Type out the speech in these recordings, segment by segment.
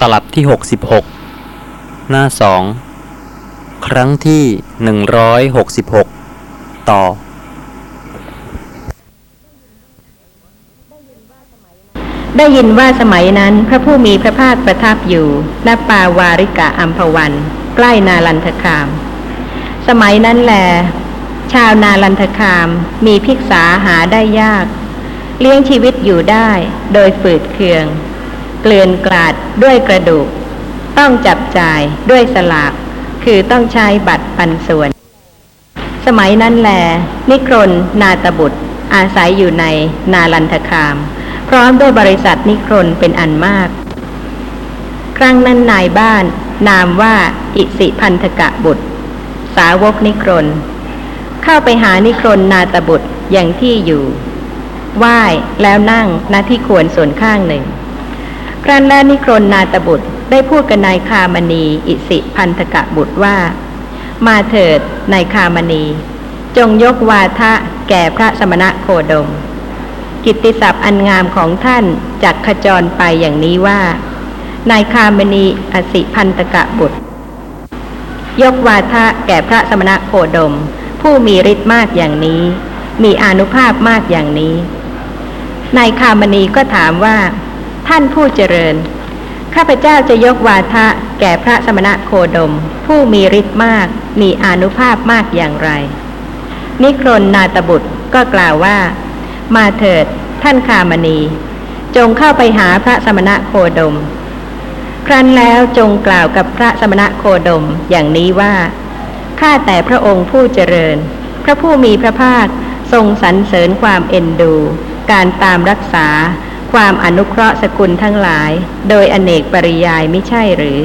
ตลับที่ 66 หน้า 2 ครั้งที่ 166 ต่อ ได้ยินว่าสมัยนั้นพระผู้มีพระภาคประทับอยู่ณปาวาริกะอัมพวัน ใกล้นาลันทคาม สมัยนั้นแหลชาวนาลันทคามมีภิกษาหาได้ยาก เลี้ยงชีวิตอยู่ได้โดยฝืดเคือง เกลื่อนกลาดด้วยกระดูก ต้องจับจ่ายด้วยสลาก คือต้องใช้บัตรปันส่วน สมัยนั้นแล นิครนนาตบุตร อาศัยอยู่ในนาลันทคาม พร้อมด้วยบริษัทนิครนเป็นอันมาก ครั้งนั้นนายบ้าน นามว่าอิสิพันธกะบุตร สาวกนิครนเข้าไปหานิครนนาตบุตรอย่างที่อยู่ไหว้แล้วนั่งณที่ควรส่วนข้างหนึ่ง ครั้นแล้วนิครนนาตบุตรได้พูดกับนายคามณีอิสิพันธกะบุตรว่า มาเถิดนายคามณี จงยกวาทะแก่พระสมณะโคดม กิตติศัพท์อันงามของท่านจักขจรไปอย่างนี้ว่า นายคามณีอสิพันตกะบุตร ยกวาทะแก่พระสมณะโคดม ผู้มีฤทธิ์มากอย่างนี้ มีอนุภาพมากอย่างนี้นายคามณีก็ถามว่า ท่านผู้เจริญ ข้าพเจ้าจะยกวาทะแก่พระสมณะโคดม ผู้มีฤทธิ์มาก มีอนุภาพมากอย่างไร นิครนนาตบุตรก็กล่าวว่า มาเถิดท่านคามณี จงเข้าไปหาพระสมณะโคดม ครั้นแล้วจงกล่าวกับพระสมณะโคดมอย่างนี้ว่าข้าแต่พระองค์ผู้เจริญ พระผู้มีพระภาคทรงสรรเสริญความเอ็นดู การตามรักษา ความอนุเคราะห์สกุลทั้งหลาย โดยอเนกปริยายไม่ใช่หรือ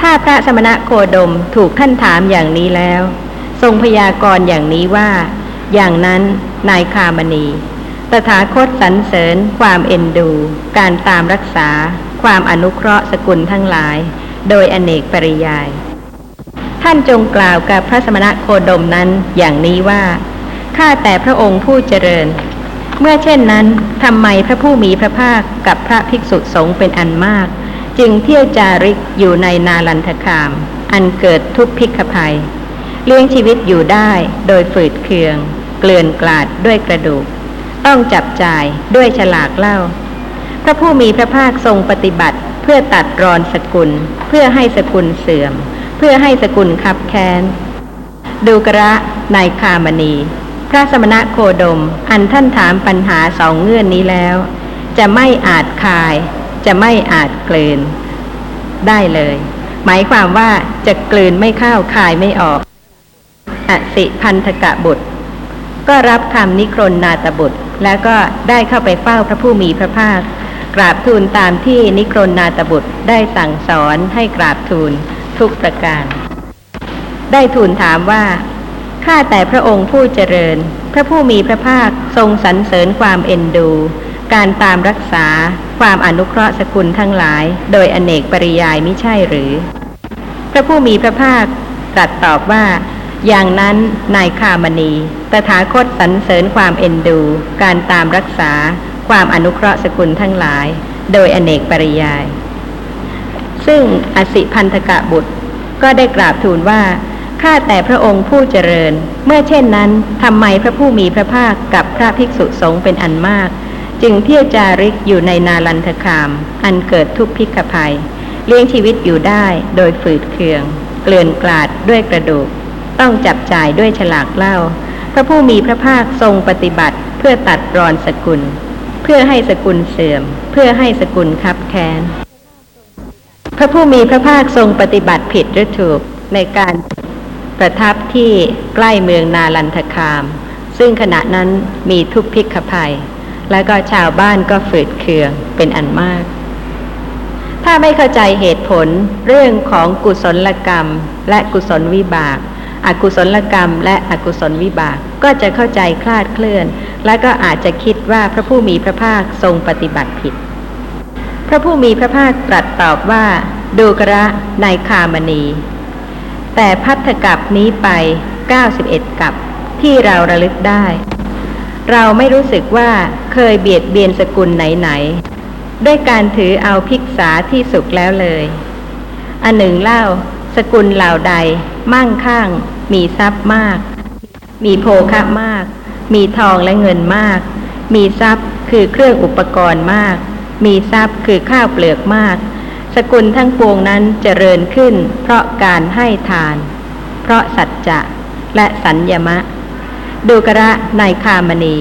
ถ้าพระสมณะโคดมถูกท่านถามอย่างนี้แล้ว ทรงพยากรณ์อย่างนี้ว่า อย่างนั้นนายคามณี ตถาคตสรรเสริญ ความเอ็นดู การตามรักษา ความอนุเคราะห์สกุลทั้งหลาย โดยอเนกปริยาย ท่านจงกล่าวกับพระสมณะโคดมนั้นอย่างนี้ว่าข้าแต่พระองค์ผู้เจริญ เมื่อเช่นนั้นทำไมพระผู้มีพระภาคกับพระภิกษุสงฆ์เป็นอันมาก จึงเที่ยวจาริกอยู่ในนาลันทคาม อันเกิดทุกพิกภัย เลี้ยงชีวิตอยู่ได้โดยฝืดเคือง เกลื่อนกลาดด้วยกระดูก ต้องจับจ่ายด้วยฉลากเล่า พระผู้มีพระภาคทรงปฏิบัติเพื่อตัดรอนสกุล เพื่อให้สกุลเสื่อม เพื่อให้สกุลคับแค้นดูกระนายคามณี พระสมณะโคดม อันท่านถามปัญหาสองเงื่อนนี้แล้ว จะไม่อาจคาย จะไม่อาจกลืนได้เลย หมายความว่าจะกลืนไม่เข้าคายไม่ออก อสิพันธกะบุตร ก็รับคำนิครนนาตบุตร แล้วก็ได้เข้าไปเฝ้าพระผู้มีพระภาค กราบทูลตามที่นิครนนาตบุตรได้สั่งสอนให้กราบทูลทุกประการ ได้ทูลถามว่า ข้าแต่พระองค์ผู้เจริญ พระผู้มีพระภาคทรงสรรเสริญความเอ็นดู การตามรักษา ความอนุเคราะห์สกุลทั้งหลาย โดยอเนกปริยายม่ใช่หรือ พระผู้มีพระภาคตรัสตอบว่า อย่างนั้นนายคามณี ตถาคตสรรเสริญความเอ็นดู การตามรักษา ความอนุเคราะห์สกุลทั้งหลาย โดยอเนกปริยาย ซึ่งอสิพันธกะบุตรก็ได้กราบทูลว่า ข้าแต่พระองค์ผู้เจริญ เมื่อเช่นนั้นทำไมพระผู้มีพระภาคกับพระภิกษุสงฆ์เป็นอันมาก จึงเที่ยวจาริกอยู่ในนาลันทคาม อันเกิดทุกพิกภัย เลี้ยงชีวิตอยู่ได้โดยฝืดเคือง เกลื่อนกลาดด้วยกระดูก ต้องจับจ่ายด้วยฉลากเล้าพระผู้มีพระภาคทรงปฏิบัติเพื่อตัดรอนสกุล เพื่อให้สกุลเสื่อม เพื่อให้สกุลคับแค้นพระผู้มีพระภาคทรงปฏิบัติผิดหรือถูกในการ ประทับที่ใกล้เมืองนาลันทคาม ซึ่งขณะนั้นมีทุกพิกภัย และก็ชาวบ้านก็ฝืดเคืองเป็นอันมาก ถ้าไม่เข้าใจเหตุผลเรื่องของกุศลกรรม และกุศลวิบาก อกุศลกรรม และอกุศลวิบากก็จะเข้าใจคลาดเคลื่อน และก็อาจจะคิดว่าพระผู้มีพระภาคทรงปฏิบัติผิด พระผู้มีพระภาคตรัสตอบว่าดูกระนคามณี แต่พัทธกับนี้ไป 91 กับ ที่เราระลึกได้ เราไม่รู้สึกว่าเคยเบียดเบียนสกุลไหนๆ ด้วยการถือเอาภิกษาที่สุขแล้วเลย อันหนึ่งเล่า สกุลเหล่าใด มั่งคั่ง มีทรัพย์มาก มีโภคะมาก มีทองและเงินมาก มีทรัพย์คือเครื่องอุปกรณ์มาก มีทรัพย์คือข้าวเปลือกมาก สกุลทั้งปวงนั้นเจริญขึ้น เพราะการให้ทาน เพราะสัจจะและสัญญมะ ดูกระในคามณี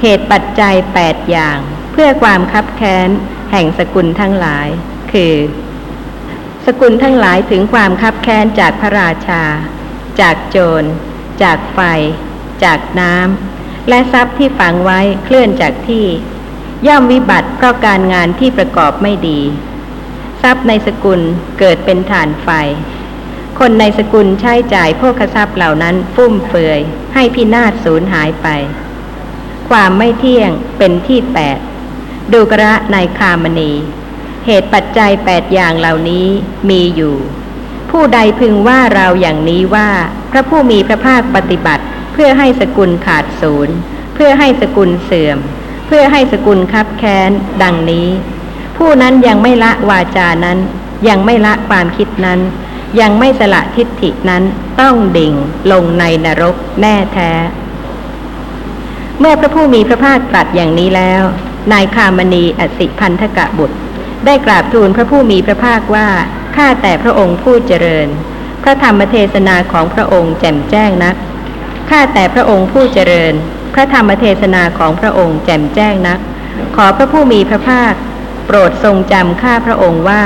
เหตุปัจจัยแปดอย่าง เพื่อความคับแค้น แห่งสกุลทั้งหลาย คือ สกุลทั้งหลายถึงความคับแค้นจากพระราชา จากโจร จากไฟ จากน้ำและทรัพย์ที่ฝังไว้เคลื่อนจากที่ ย่อมวิบัติเพราะการงานที่ประกอบไม่ดี ทรัพย์ในสกุลเกิดเป็นฐานไฟ คนในสกุลใช้จ่ายพวกทรัพย์เหล่านั้นฟุ่มเฟือยให้พินาศสูญหายไป ความไม่เที่ยงเป็นที่แปดดูกระในคามณี เหตุปัจจัยแปดอย่างเหล่านี้มีอยู่ ผู้ใดพึงว่าเราอย่างนี้ว่า พระผู้มีพระภาคปฏิบัติเพื่อให้สกุลขาดศูนย์ เพื่อให้สกุลเสื่อม เพื่อให้สกุลคับแค้น ดังนี้ ผู้นั้นยังไม่ละวาจานั้น ยังไม่ละความคิดนั้น ยังไม่สละทิฏฐินั้นต้องดิ่งลงในนรกแน่แท้ เมื่อพระผู้มีพระภาคตรัสอย่างนี้แล้ว นายคามณีอสิพันธกะบุตร ได้กราบทูลพระผู้มีพระภาคว่าข้าแต่พระองค์ผู้เจริญ พระธรรมเทศนาของพระองค์แจ่มแจ้งนักข้าแต่พระองค์ผู้เจริญ พระธรรมเทศนาของพระองค์แจ่มแจ้งนัก ขอพระผู้มีพระภาค โปรดทรงจำข้าพระองค์ว่า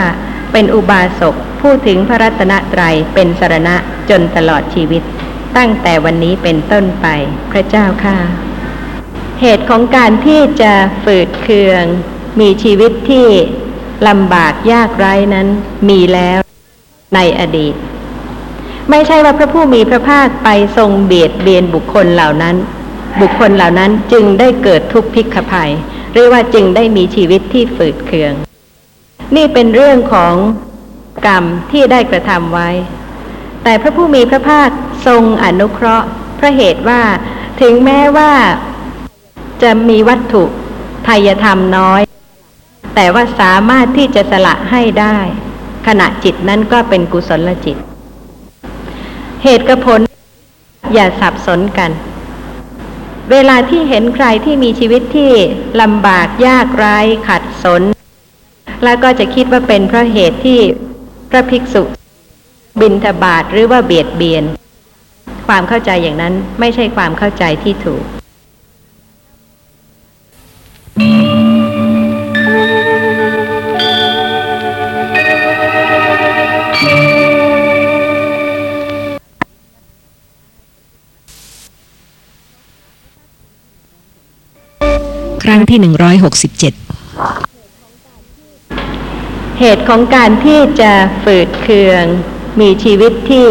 เป็นอุบาสกผู้ถึงพระรัตนตรัยเป็นสรณะจนตลอดชีวิต ตั้งแต่วันนี้เป็นต้นไปพระเจ้าข้าเหตุของการที่จะฝืดเคือง มีชีวิตที่ลำบากยากไร้นั้นมีแล้วในอดีต ไม่ใช่ว่าพระผู้มีพระภาคไปทรงเบียดเบียนบุคคลเหล่านั้น บุคคลเหล่านั้นจึงได้เกิดทุกข์พิกขภัย หรือว่าจึงได้มีชีวิตที่ฝืดเคือง นี่เป็นเรื่องของกรรมที่ได้กระทำไว้ แต่พระผู้มีพระภาคทรงอนุเคราะห์พระเหตุว่าถึงแม้ว่าจะมีวัตถุทายธรรมน้อย แต่ว่าสามารถที่จะสละให้ได้ ขณะจิตนั้นก็เป็นกุศลจิต เหตุกับผลอย่าสับสนกัน เวลาที่เห็นใครที่มีชีวิตที่ลำบากยากไร้ขัดสน แล้วก็จะคิดว่าเป็นเพราะเหตุที่พระภิกษุบินทบาทหรือว่าเบียดเบียน ความเข้าใจอย่างนั้นไม่ใช่ความเข้าใจที่ถูก รั้งที่หนึ่งร้อยหกสิบเจ็ดเหตุของการที่จะฝืดเคือง มีชีวิตที่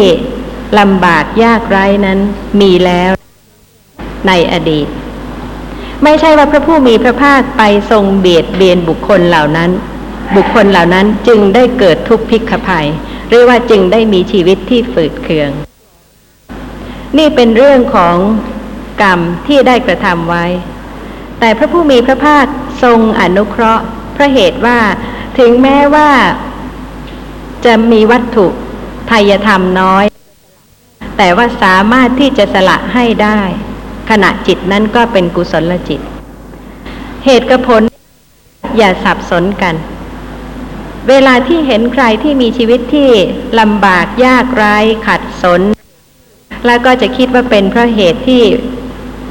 ลำบากยากไร้นั้นมีแล้วในอดีต ไม่ใช่ว่าพระผู้มีพระภาคไปทรงเบียดเบียนบุคคลเหล่านั้น บุคคลเหล่านั้นจึงได้เกิดทุกข์พิกขภัยหรือว่าจึงได้มีชีวิตที่ฝืดเคือง นี่เป็นเรื่องของกรรมที่ได้กระทำไว้ แต่พระผู้มีพระภาคทรงอนุเคราะห์พระเหตุว่าถึงแม้ว่าจะมีวัตถุทายธรรมน้อย แต่ว่าสามารถที่จะสละให้ได้ ขณะจิตนั้นก็เป็นกุศลจิต เหตุกับผลอย่าสับสนกัน เวลาที่เห็นใครที่มีชีวิตที่ลำบากยากไร้ขัดสน แล้วก็จะคิดว่าเป็นเพราะเหตุที่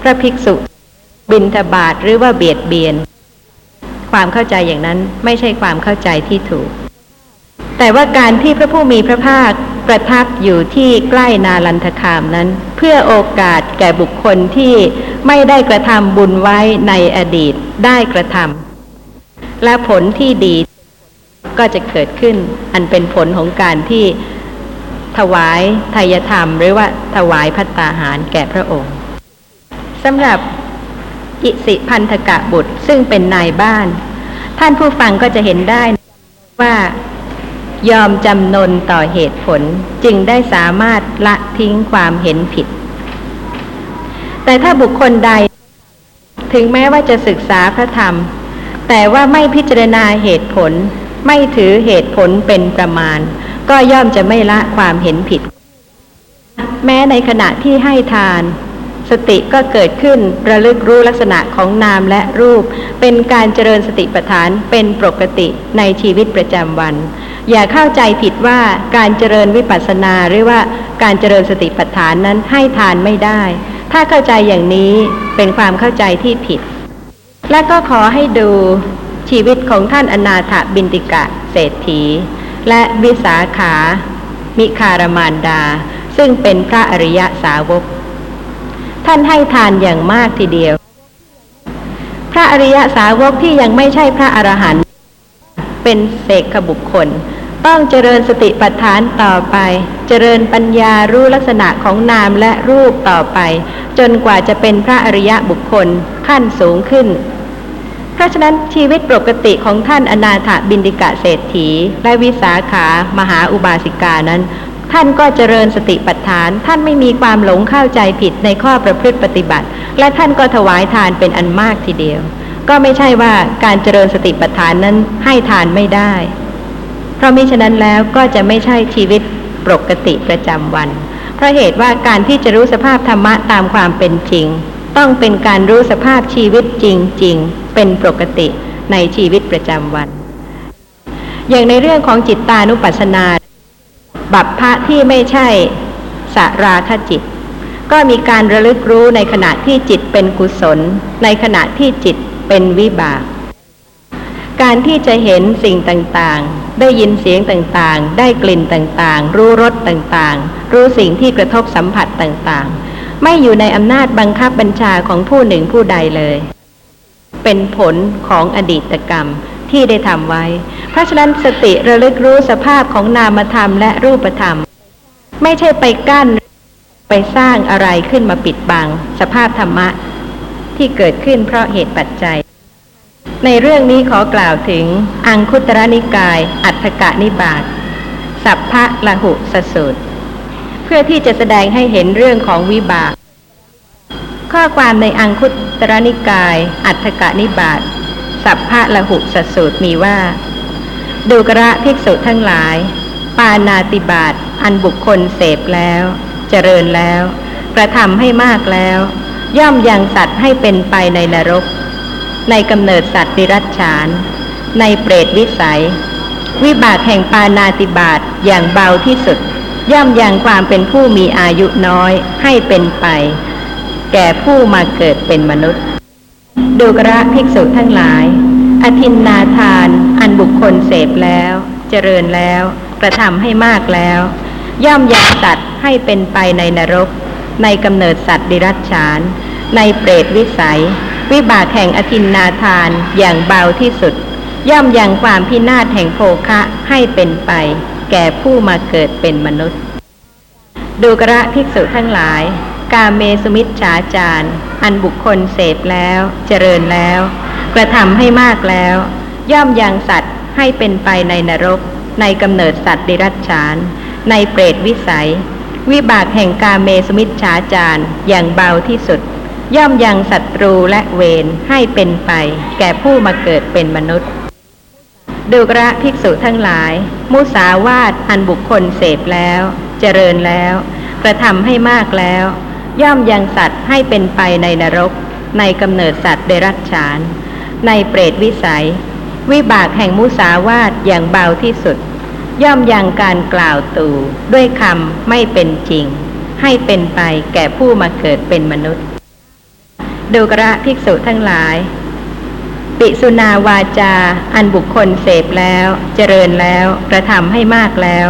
พระภิกษุ บินทบาทหรือว่าเบียดเบียน ความเข้าใจอย่างนั้นไม่ใช่ความเข้าใจที่ถูก แต่ว่าการที่พระผู้มีพระภาคประทับอยู่ที่ใกล้นาลันทคามนั้น เพื่อโอกาสแก่บุคคลที่ไม่ได้กระทำบุญไว้ในอดีตได้กระทำและผลที่ดีก็จะเกิดขึ้น อันเป็นผลของการที่ถวายทายธรรม หรือว่าถวายพัตตาหารแก่พระองค์สำหรับ อิสิพันธกะบุตรซึ่งเป็นนายบ้าน ท่านผู้ฟังก็จะเห็นได้ว่ายอมจำนนต่อเหตุผลจึงได้สามารถละทิ้งความเห็นผิด แต่ถ้าบุคคลใด ถึงแม้ว่าจะศึกษาพระธรรม แต่ว่าไม่พิจารณาเหตุผล ไม่ถือเหตุผลเป็นประมาณ ก็ย่อมจะไม่ละความเห็นผิด แม้ในขณะที่ให้ทาน สติก็เกิดขึ้นระลึกรู้ลักษณะของนามและรูป เป็นการเจริญสติปัฏฐานเป็นปกติในชีวิตประจำวัน อย่าเข้าใจผิดว่าการเจริญวิปัสสนาหรือว่าการเจริญสติปัฏฐานนั้นให้ทานไม่ได้ ถ้าเข้าใจอย่างนี้เป็นความเข้าใจที่ผิด และก็ขอให้ดูชีวิตของท่านอนาถบินติกะเศรษฐี และวิสาขา มิคารมานดา ซึ่งเป็นพระอริยสาวก ท่านให้ทานอย่างมากทีเดียว พระอริยสาวกที่ยังไม่ใช่พระอรหันต์เป็นเสกขบุคคล ต้องเจริญสติปัฏฐานต่อไป เจริญปัญญารู้ลักษณะของนามและรูปต่อไป จนกว่าจะเป็นพระอริยบุคคลขั้นสูงขึ้นเพราะฉะนั้นชีวิตปกติของท่านอนาถบินดิกะเศรษฐี และวิสาขามหาอุบาสิกานั้น ท่านก็เจริญสติปัฏฐาน ท่านไม่มีความหลงเข้าใจผิดในข้อประพฤติปฏิบัติ และท่านก็ถวายทานเป็นอันมากทีเดียว ก็ไม่ใช่ว่าการเจริญสติปัฏฐานนั้นให้ทานไม่ได้ เพราะมิฉะนั้นแล้วก็จะไม่ใช่ชีวิตปกติประจำวัน เพราะเหตุว่าการที่จะรู้สภาพธรรมะตามความเป็นจริง ต้องเป็นการรู้สภาพชีวิตจริง ๆ เป็นปกติในชีวิตประจำวัน อย่างในเรื่องของจิตตานุปัสสนา บัพพะที่ไม่ใช่สราคจิต ก็มีการระลึกรู้ในขณะที่จิตเป็นกุศล ในขณะที่จิตเป็นวิบาก การที่จะเห็นสิ่งต่างๆ ได้ยินเสียงต่างๆ ได้กลิ่นต่างๆ รู้รสต่างๆ รู้สิ่งที่กระทบสัมผัสต่างๆ ไม่อยู่ในอำนาจบังคับบัญชาของผู้หนึ่งผู้ใดเลย เป็นผลของอดีตกรรม ที่ได้ทำไว้ เพราะฉะนั้นสติระลึกรู้สภาพของนามธรรมและรูปธรรม ไม่ใช่ไปกั้นไปสร้างอะไรขึ้นมาปิดบัง สภาพธรรมะที่เกิดขึ้นเพราะเหตุปัจจัย ในเรื่องนี้ขอกล่าวถึงอังคุตรนิกาย อัฏฐกะนิบาตสัพพะละหุสสูตร เพื่อที่จะแสดงให้เห็นเรื่องของวิบาก ข้อความในอังคุตรนิกาย อัฏฐกะนิบาต สัพพะละหุสสูตรมีว่า ดูกระภิกษุทั้งหลาย ปานาติบาตอันบุคคลเสพแล้ว เจริญแล้ว กระทำให้มากแล้ว ย่อมยังสัตว์ให้เป็นไปในนรก ในกำเนิดสัตว์ดิรัจฉาน ในเปรตวิสัย วิบากแห่งปานาติบาตอย่างเบาที่สุด ย่อมยังความเป็นผู้มีอายุน้อยให้เป็นไป แก่ผู้มาเกิดเป็นมนุษย์ ดูกระภิกษุทั้งหลาย อธินนาทาน อันบุคคลเสพแล้ว เจริญแล้ว กระทำให้มากแล้ว ย่อมยังสัตว์ให้เป็นไปในนรก ในกำเนิดสัตว์ดิรัจฉาน ในเปรตวิสัย วิบากแห่งอธินนาทานอย่างเบาที่สุด ย่อมยังความพินาศแห่งโภคะให้เป็นไป แก่ผู้มาเกิดเป็นมนุษย์ ดูกระภิกษุทั้งหลาย กาเมสุมิชฉาจารอันบุคคลเสพแล้ว เจริญแล้ว กระทำให้มากแล้ว ย่อมยังสัตว์ให้เป็นไปในนรก ในกำเนิดสัตว์ดิรัจฉาน ในเปรตวิสัย วิบากแห่งกาเมสุมิชฉาจารอย่างเบาที่สุด ย่อมยังศัตรูและเวรให้เป็นไป แก่ผู้มาเกิดเป็นมนุษย์ดูกระภิกษุทั้งหลาย มุสาวาทอันบุคคลเสพแล้ว เจริญแล้ว กระทำให้มากแล้ว ย่อมยังสัตว์ให้เป็นไปในนรก ในกำเนิดสัตว์เดรัจฉาน ในเปรตวิสัย วิบากแห่งมุสาวาทอย่างเบาที่สุด ย่อมยังการกล่าวตู่ด้วยคำไม่เป็นจริง ให้เป็นไปแก่ผู้มาเกิดเป็นมนุษย์ ดูกระภิกษุทั้งหลาย ปิสุนาวาจา อันบุคคลเสพแล้ว เจริญแล้วกระทำให้มากแล้ว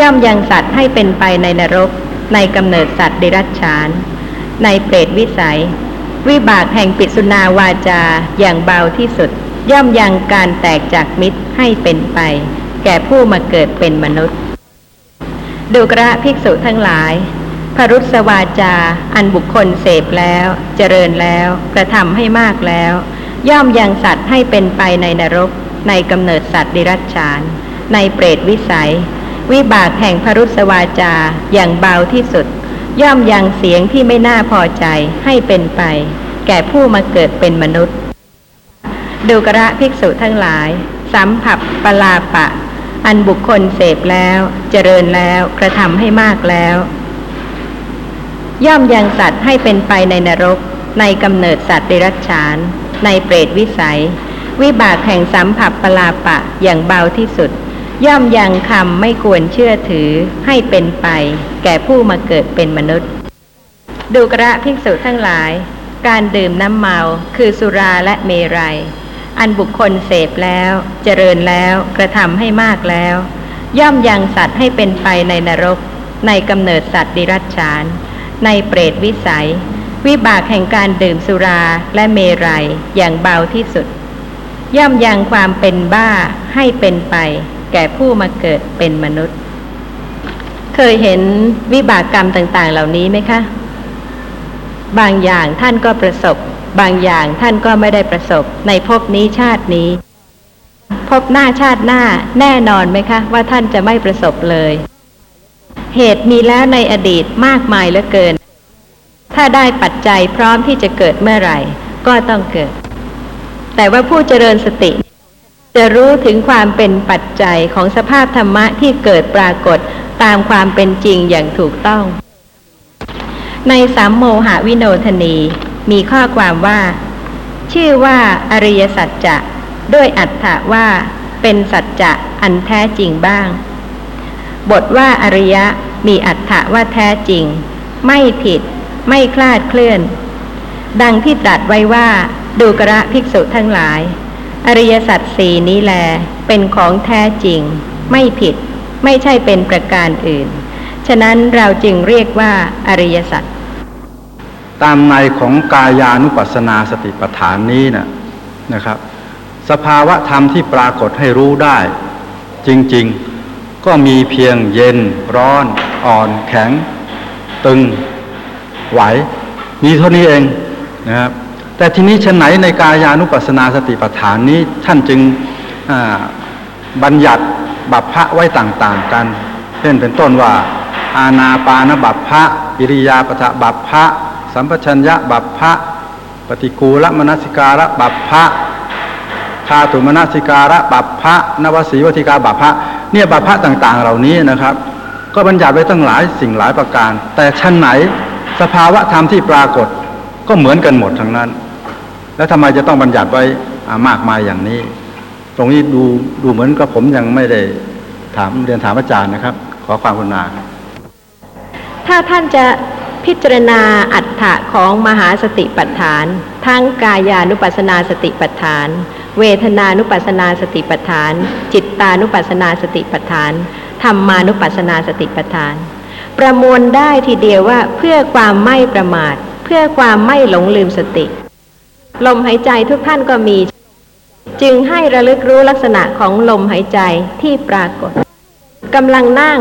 ย่อมยังสัตว์ให้เป็นไปในนรก ในกำเนิดสัตว์เดรัจฉาน ในเปรตวิสัย วิบากแห่งปิสุนาวาจาอย่างเบาที่สุด ย่อมยังการแตกจากมิตรให้เป็นไป แก่ผู้มาเกิดเป็นมนุษย์ ดูกระภิกษุทั้งหลาย พรุษวาจา อันบุคคลเสพแล้ว เจริญแล้ว กระทำให้มากแล้ว ย่อมยังสัตว์ให้เป็นไปในนรก ในกำเนิดสัตว์ดิรัจฉาน ในเปรตวิสัย วิบากแห่งพรุษวาจาอย่างเบาที่สุด ย่อมยังเสียงที่ไม่น่าพอใจให้เป็นไป แก่ผู้มาเกิดเป็นมนุษย์ ดูกระภิกษุทั้งหลาย สัมผัสปลาปะ อันบุคคลเสพแล้วเจริญแล้วกระทำให้มากแล้ว ย่อมยังสัตว์ให้เป็นไปในนรก ในกำเนิดสัตว์เดรัจฉาน ในเปรตวิสัย วิบากแห่งสัมผัสปลาปะอย่างเบาที่สุด ย่อมยังคำไม่ควรเชื่อถือให้เป็นไป แก่ผู้มาเกิดเป็นมนุษย์ ดูกระภิกษุทั้งหลาย การดื่มน้ำเมาคือสุราและเมรัย อันบุคคลเสพแล้ว เจริญแล้วกระทำให้มากแล้ว ย่อมยังสัตว์ให้เป็นไปในนรก ในกำเนิดสัตว์ดิรัจฉาน ในเปรตวิสัย วิบากแห่งการดื่มสุราและเมรัยอย่างเบาที่สุด ย่อมยังความเป็นบ้าให้เป็นไป แก่ผู้มาเกิดเป็นมนุษย์ เคยเห็นวิบากกรรมต่าง ๆ เหล่านี้ไหมคะ บางอย่างท่านก็ประสบ บางอย่างท่านก็ไม่ได้ประสบ ในภพนี้ชาตินี้พบหน้าชาติหน้าแน่นอนไหมคะ ว่าท่านจะไม่ประสบเลย เหตุมีแล้วในอดีตมากมายเหลือเกิน ถ้าได้ปัจจัยพร้อมที่จะเกิดเมื่อไหร่ ก็ต้องเกิด แต่ว่าผู้เจริญสติ จะรู้ถึงความเป็นปัจจัยของสภาพธรรมะที่เกิดปรากฏตามความเป็นจริงอย่างถูกต้อง ในสามโมหวิโนทนีมีข้อความว่า ชื่อว่าอริยสัจจะด้วยอัตถะว่าเป็นสัจจะอันแท้จริงบ้าง บทว่าอริยะมีอัตถะว่าแท้จริง ไม่ผิด ไม่คลาดเคลื่อน ดังที่ตรัสไว้ว่าดูกระภิกษุทั้งหลาย อริยสัจสี่นี้แล เป็นของแท้จริง ไม่ผิด ไม่ใช่เป็นประการอื่น ฉะนั้นเราจึงเรียกว่าอริยสัจตามในของกายานุปัสสนาสติปัฏฐานนี้นะนะครับ สภาวะธรรมที่ปรากฏให้รู้ได้ จริง ๆ ก็มีเพียงเย็น ร้อน อ่อนแข็ง ตึง ไหว มีเท่านี้เองนะครับ แต่ทีนี้ชนไหนในกายานุปัสสนาสติปัฏฐานนี้ท่านจึงบัญญัติบัพพะไว้ต่างๆกัน เช่นเป็นต้นว่า อาณาปานบัพพะอิริยาปถะบัพพะสัมปชัญญะบัพพะปฏิกูลมนสิการะบัพพะคาตุมนสิการะบัพพะนวสีวติกาบัพพะเนี่ยบัพพะต่างๆ เหล่านี้นะครับ ก็บัญญัติไว้ตั้งหลายสิ่งหลายประการ แต่ชั้นไหนสภาวะธรรมที่ปรากฏ ก็เหมือนกันหมดทั้งนั้น แล้วทำไมจะต้องบัญญัติไว้มากมายอย่างนี้ ตรงนี้ดูดูเหมือนกับผมยังไม่ได้ถามเรียนถามอาจารย์นะครับ ขอความกรุณาถ้าท่านจะพิจารณาอัฏฐะของมหาสติปัฏฐาน ทั้งกายานุปัสนาสติปัฏฐาน เวทนานุปัสนาสติปัฏฐาน จิตตานุปัสนาสติปัฏฐานธรรมานุปัสนาสติปัฏฐาน ประมวลได้ทีเดียวว่าเพื่อความไม่ประมาท เพื่อความไม่หลงลืมสติ ลมหายใจทุกท่านก็มี จึงให้ระลึกรู้ลักษณะของลมหายใจที่ปรากฏกำลังนั่ง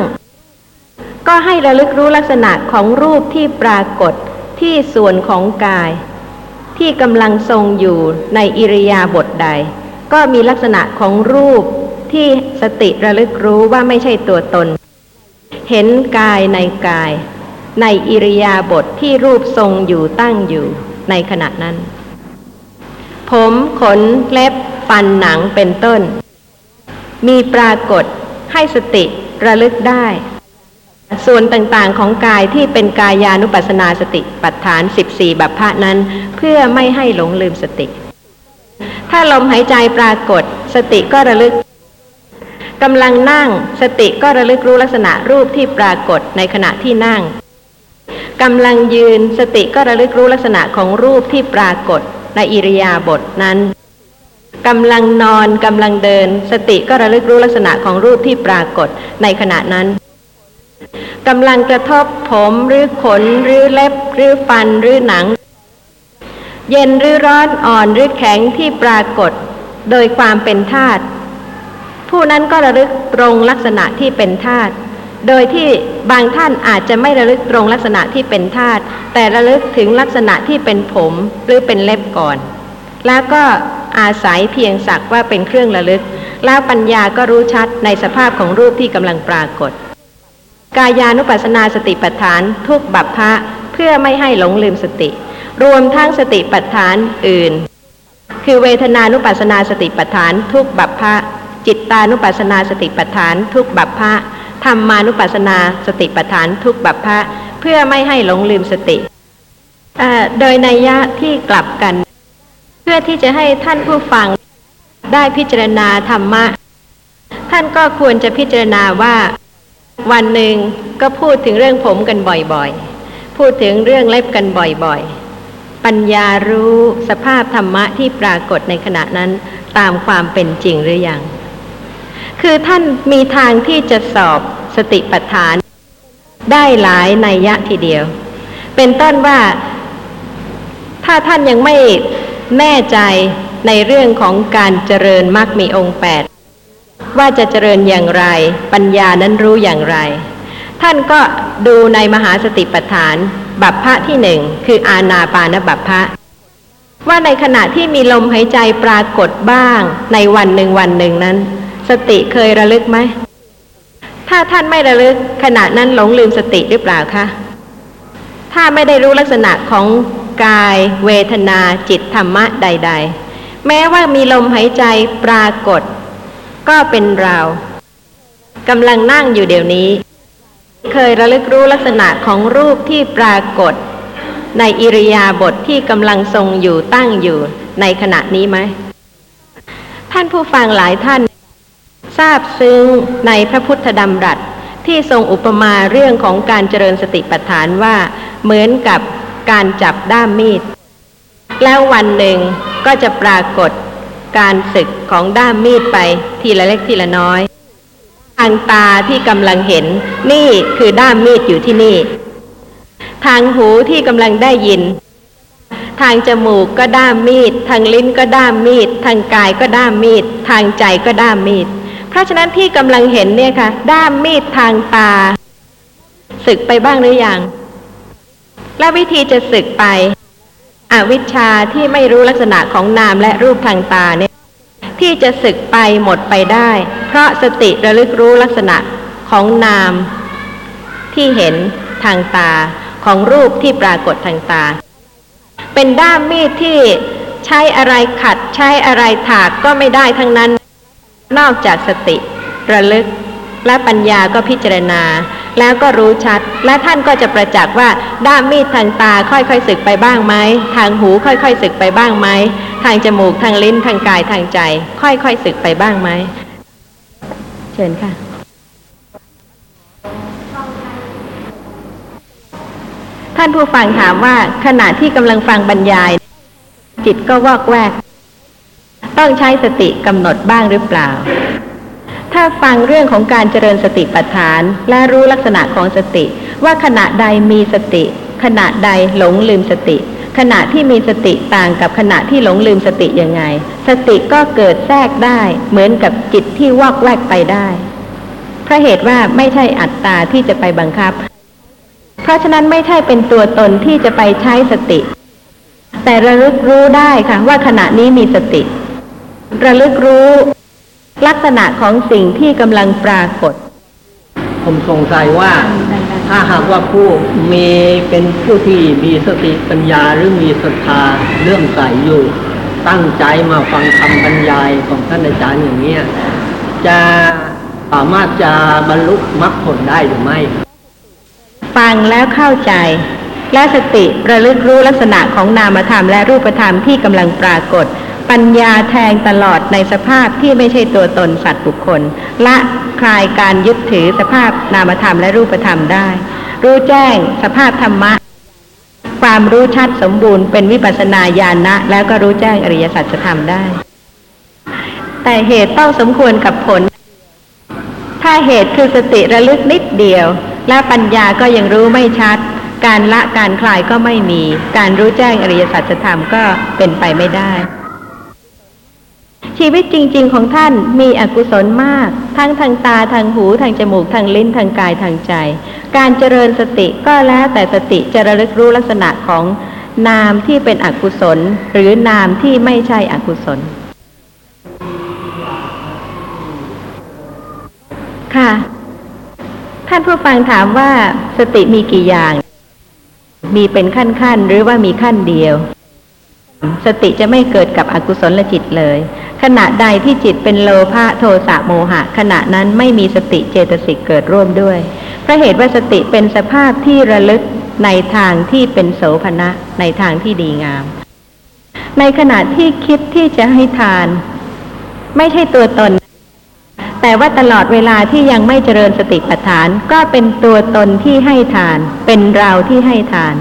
ก็ให้ระลึกรู้ลักษณะของรูปที่ปรากฏที่ส่วนของกาย ที่กำลังทรงอยู่ในอิริยาบถใด ก็มีลักษณะของรูปที่สติระลึกรู้ว่าไม่ใช่ตัวตน เห็นกายในกาย ในอิริยาบถทที่รูปทรงอยู่ตั้งอยู่ในขณะนั้น ผมขนเล็บฟันหนังเป็นต้น มีปรากฏให้สติระลึกได้ ส่วนต่างๆของกายที่เป็นกายานุปัสนาสติปัฏฐาน 14 บัพพะนั้น เพื่อไม่ให้หลงลืมสติ ถ้าลมหายใจปรากฏ สติก็ระลึกกำลังนั่งสติก็ระลึกรู้ลักษณะรูปที่ปรากฏในขณะที่นั่ง กำลังยืนสติก็ระลึกรู้ลักษณะของรูปที่ปรากฏในอิริยาบถนั้นกำลังนอนกำลังเดิน สติก็ระลึกรู้ลักษณะของรูปที่ปรากฏในขณะนั้นกำลังกระทบผมหรือขนหรือเล็บหรือฟันหรือหนัง เย็นหรือร้อนอ่อนหรือแข็งที่ปรากฏ โดยความเป็นธาตุผู้นั้นก็ระลึกตรงลักษณะที่เป็นธาตุ โดยที่บางท่านอาจจะไม่ระลึกตรงลักษณะที่เป็นธาตุแต่ระลึกถึงลักษณะที่เป็นผมหรือเป็นเล็บก่อน แล้วก็อาศัยเพียงสักว่าเป็นเครื่องระลึก แล้วปัญญาก็รู้ชัดในสภาพของรูปที่กำลังปรากฏ กายานุปัสสนาสติปัฏฐานทุกบัพพะเพื่อไม่ให้หลงลืมสติ รวมทั้งสติปัฏฐานอื่น คือเวทนานุปัสสนาสติปัฏฐานทุกบัพพะจิตตานุปัสสนาสติปัฏฐานทุกบัพพะ ธรรมานุปัสสนาสติปัฏฐานทุกบัพพะเพื่อไม่ให้หลงลืมสติ โดยนัยยะที่กลับกัน เพื่อที่จะให้ท่านผู้ฟังได้พิจารณาธรรมะ ท่านก็ควรจะพิจารณาว่า วันหนึ่งก็พูดถึงเรื่องผมกันบ่อยๆ พูดถึงเรื่องเล็บกันบ่อยๆ ปัญญารู้สภาพธรรมะที่ปรากฏในขณะนั้นตามความเป็นจริงหรือยัง คือท่านมีทางที่จะสอบสติปัฏฐาน ได้หลายนัยยะทีเดียว เป็นต้นว่าถ้าท่านยังไม่แน่ใจในเรื่องของการเจริญมรรคมีองค์แปดว่าจะเจริญอย่างไร ปัญญานั้นรู้อย่างไร ท่านก็ดูในมหาสติปัฏฐาน บัพพะที่หนึ่งคืออาณาปานบัพพะว่าในขณะที่มีลมหายใจปรากฏบ้างในวันหนึ่งวันหนึ่งนั้น สติเคยระลึกไหม ถ้าท่านไม่ระลึกขณะนั้นหลงลืมสติหรือเปล่าคะ ถ้าไม่ได้รู้ลักษณะของกาย เวทนา จิตธรรมะใด ๆ แม้ว่ามีลมหายใจปรากฏ ก็เป็นเรากำลังนั่งอยู่เดี๋ยวนี้ เคยระลึกรู้ลักษณะของรูปที่ปรากฏ ในอิริยาบถทที่กำลังทรงอยู่ตั้งอยู่ในขณะนี้ไหม ท่านผู้ฟังหลายท่าน ทราบซึ้งในพระพุทธดำรัสที่ทรงอุปมาเรื่องของการเจริญสติปัฏฐานว่าเหมือนกับการจับด้ามมีด แล้ววันหนึ่งก็จะปรากฏการศึกของด้ามมีดไปทีละเล็กทีละน้อย ทางตาที่กำลังเห็นนี่คือด้ามมีดอยู่ที่นี่ ทางหูที่กำลังได้ยิน ทางจมูกก็ด้ามมีด ทางลิ้นก็ด้ามมีด ทางกายก็ด้ามมีด ทางใจก็ด้ามมีด เพราะฉะนั้นที่กำลังเห็นเนี่ยค่ะ ด้ามมีดทางตาศึกไปบ้างหรือยัง และวิธีจะศึกไป อวิชชาที่ไม่รู้ลักษณะของนามและรูปทางตาเนี่ย ที่จะศึกไปหมดไปได้ เพราะสติระลึกรู้ลักษณะของนาม ที่เห็นทางตาของรูปที่ปรากฏทางตา เป็นด้ามมีดที่ใช้อะไรขัดใช้อะไรถากก็ไม่ได้ทั้งนั้น นอกจากสติ ระลึก และปัญญาก็พิจารณา แล้วก็รู้ชัด และท่านก็จะประจักษ์ว่าด้ามมีดทางตาค่อยๆสึกไปบ้างไหมทางหูค่อยๆสึกไปบ้างไหมทางจมูกทางลิ้นทางกายทางใจ ค่อยๆสึกไปบ้างไหมเชิญค่ะท่านผู้ฟังถามว่าขณะที่กำลังฟังบรรยาย จิตก็วอกแวก ต้องใช้สติกำหนดบ้างหรือเปล่า ถ้าฟังเรื่องของการเจริญสติปัฏฐาน และรู้ลักษณะของสติ ว่าขณะใดมีสติ ขณะใดหลงลืมสติ ขณะที่มีสติต่างกับขณะที่หลงลืมสติยังไง สติก็เกิดแทรกได้ เหมือนกับจิตที่วอกแวกไปได้เพราะเหตุว่าไม่ใช่อัตตาที่จะไปบังคับ เพราะฉะนั้นไม่ใช่เป็นตัวตนที่จะไปใช้สติ แต่ระลึกรู้ได้ค่ะว่าขณะนี้มีสติ ระลึกรู้ลักษณะของสิ่งที่กำลังปรากฏ ผมสงสัยว่า ถ้าหากว่าผู้มีเป็นผู้ที่มีสติปัญญาหรือมีศรัทธาเรื่องใสอยู่ ตั้งใจมาฟังคำบรรยายของท่านอาจารย์อย่างเนี้ยจะสามารถจะบรรลุมรรคผลได้หรือไม่ ฟังแล้วเข้าใจ และสติระลึกรู้ลักษณะของนามธรรมและรูปธรรมที่กำลังปรากฏ ปัญญาแทงตลอดในสภาพที่ไม่ใช่ตัวตนสัตว์บุคคล ละคลายการยึดถือสภาพนามธรรมและรูปธรรมได้ รู้แจ้งสภาพธรรมะ ความรู้ชัดสมบูรณ์เป็นวิปัสสนาญาณนะ แล้วก็รู้แจ้งอริยสัจธรรมได้ แต่เหตุต้องสมควรกับผล ถ้าเหตุคือสติระลึกนิดเดียว และปัญญาก็ยังรู้ไม่ชัด การละการคลายก็ไม่มี การรู้แจ้งอริยสัจธรรมก็เป็นไปไม่ได้ ชีวิตจริง ๆ ของท่านมีอกุศลมาก ทั้งทางตาทางหูทางจมูกทางลิ้นทางกายทางใจ การเจริญสติก็แล้วแต่สติจะระลึกรู้ลักษณะของนามที่เป็นอกุศล หรือนามที่ไม่ใช่อกุศล ค่ะ ท่านผู้ฟังถามว่าสติมีกี่อย่าง มีเป็นขั้นขั้นๆหรือว่ามีขั้นเดียว สติจะไม่เกิดกับอกุศลจิตเลย ขณะใดที่จิตเป็นโลภะโทสะโมหะ ขณะนั้นไม่มีสติเจตสิกเกิดร่วมด้วยเพราะเหตุว่าสติเป็นสภาพที่ระลึกในทางที่เป็นโสภณะในทางที่ดีงาม ในขณะที่คิดที่จะให้ทาน ไม่ใช่ตัวตน แต่ว่าตลอดเวลาที่ยังไม่เจริญสติปัฏฐาน ก็เป็นตัวตนที่ให้ทาน เป็นเราที่ให้ทาน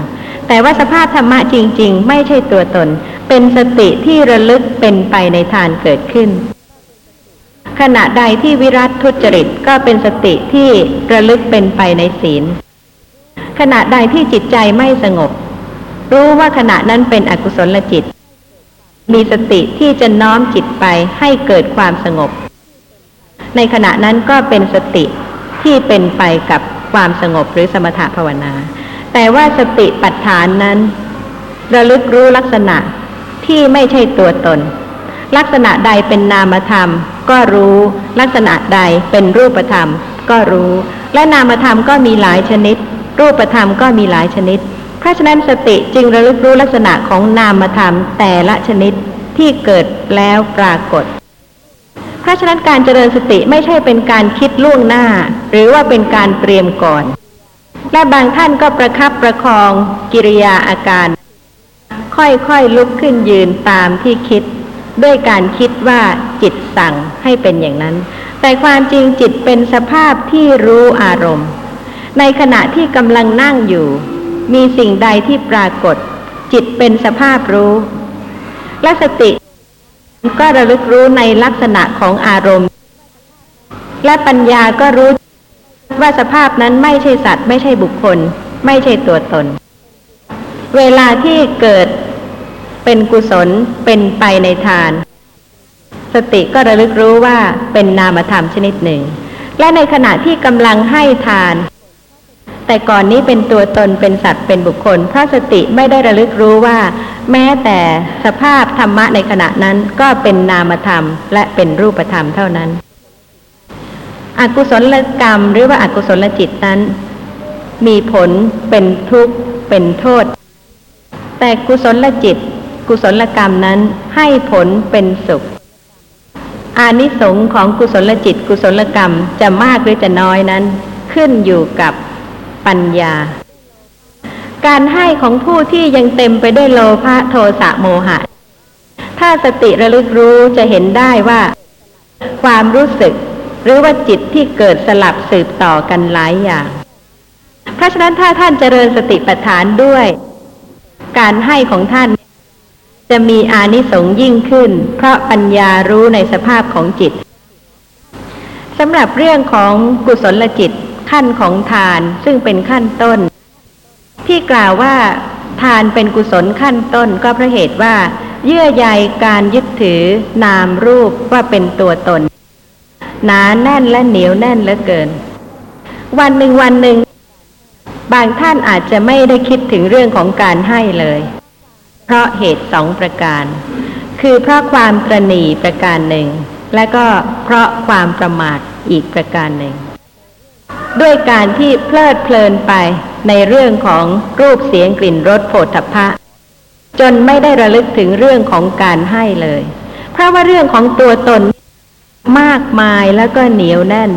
แต่ว่าสภาพธรรมะจริง ๆ ไม่ใช่ตัวตน เป็นสติที่ระลึกเป็นไปในทานเกิดขึ้น ขณะใดที่วิรัตทุจริตก็เป็นสติที่ระลึกเป็นไปในศีล ขณะใดที่จิตใจไม่สงบ รู้ว่าขณะนั้นเป็นอกุศลจิต มีสติที่จะน้อมจิตไปให้เกิดความสงบ ในขณะนั้นก็เป็นสติที่เป็นไปกับความสงบหรือสมถะภาวนา แต่ว่าสติปัฏฐานนั้น ระลึกรู้ลักษณะที่ไม่ใช่ตัวตน ลักษณะใดเป็นนามธรรม ก็รู้ ลักษณะใดเป็นรูปธรรม ก็รู้ และนามธรรมก็มีหลายชนิด รูปธรรมก็มีหลายชนิด เพราะฉะนั้นสติจึงระลึกรู้ลักษณะของนามธรรมแต่ละชนิดที่เกิดแล้วปรากฏ เพราะฉะนั้นการเจริญสติไม่ใช่เป็นการคิดล่วงหน้า หรือว่าเป็นการเตรียมก่อน และบางท่านก็ประคับประคองกิริยาอาการ ค่อยๆลุกขึ้นยืนตามที่คิด ด้วยการคิดว่าจิตสั่งให้เป็นอย่างนั้น แต่ความจริงจิตเป็นสภาพที่รู้อารมณ์ ในขณะที่กำลังนั่งอยู่ มีสิ่งใดที่ปรากฏ จิตเป็นสภาพรู้ และสติ ก็ระลึกรู้ในลักษณะของอารมณ์ และปัญญาก็รู้ ว่าสภาพนั้นไม่ใช่สัตว์ ไม่ใช่บุคคล ไม่ใช่ตัวตน เวลาที่เกิดเป็นกุศลเป็นไปในทาน สติก็ระลึกรู้ว่าเป็นนามธรรมชนิดหนึ่ง และในขณะที่กำลังให้ทาน แต่ก่อนนี้เป็นตัวตนเป็นสัตว์เป็นบุคคล เพราะสติไม่ได้ระลึกรู้ว่า แม้แต่สภาพธรรมะในขณะนั้นก็เป็นนามธรรมและเป็นรูปธรรมเท่านั้น อกุศลกรรมหรือว่าอากุศลจิตนั้น มีผลเป็นทุกข์เป็นโทษ แต่กุศลจิต กุศลกรรมนั้นให้ผลเป็นสุข อานิสงส์ของกุศลจิต กุศลกรรมจะมากหรือจะน้อยนั้น ขึ้นอยู่กับปัญญา การให้ของผู้ที่ยังเต็มไปด้วยโลภะโทสะโมหะ ถ้าสติระลึกรู้จะเห็นได้ว่า ความรู้สึก หรือว่าจิตที่เกิดสลับสืบต่อกันหลายอย่าง เพราะฉะนั้นถ้าท่านเจริญสติปัฏฐานด้วย การให้ของท่าน จะมีอานิสงส์ยิ่งขึ้น เพราะปัญญารู้ในสภาพของจิตสำหรับเรื่องของกุศลจิตขั้นของทานซึ่งเป็นขั้นต้น ที่กล่าวว่าทานเป็นกุศลขั้นต้นก็เพราะเหตุว่า เยื่อใยการยึดถือนามรูปว่าเป็นตัวตน หนาแน่นและเหนียวแน่นเหลือเกิน วันหนึ่งวันหนึ่ง บางท่านอาจจะไม่ได้คิดถึงเรื่องของการให้เลย เพราะเหตุสองประการ คือเพราะความตรณีประการหนึ่ง และก็เพราะความประมาทอีกประการหนึ่ง ด้วยการที่เพลิดเพลินไปในเรื่องของรูปเสียงกลิ่นรสโผฏฐัพพะจนไม่ได้ระลึกถึงเรื่องของการให้เลย เพราะว่าเรื่องของตัวตน มากมายแล้วก็เหนียวแน่น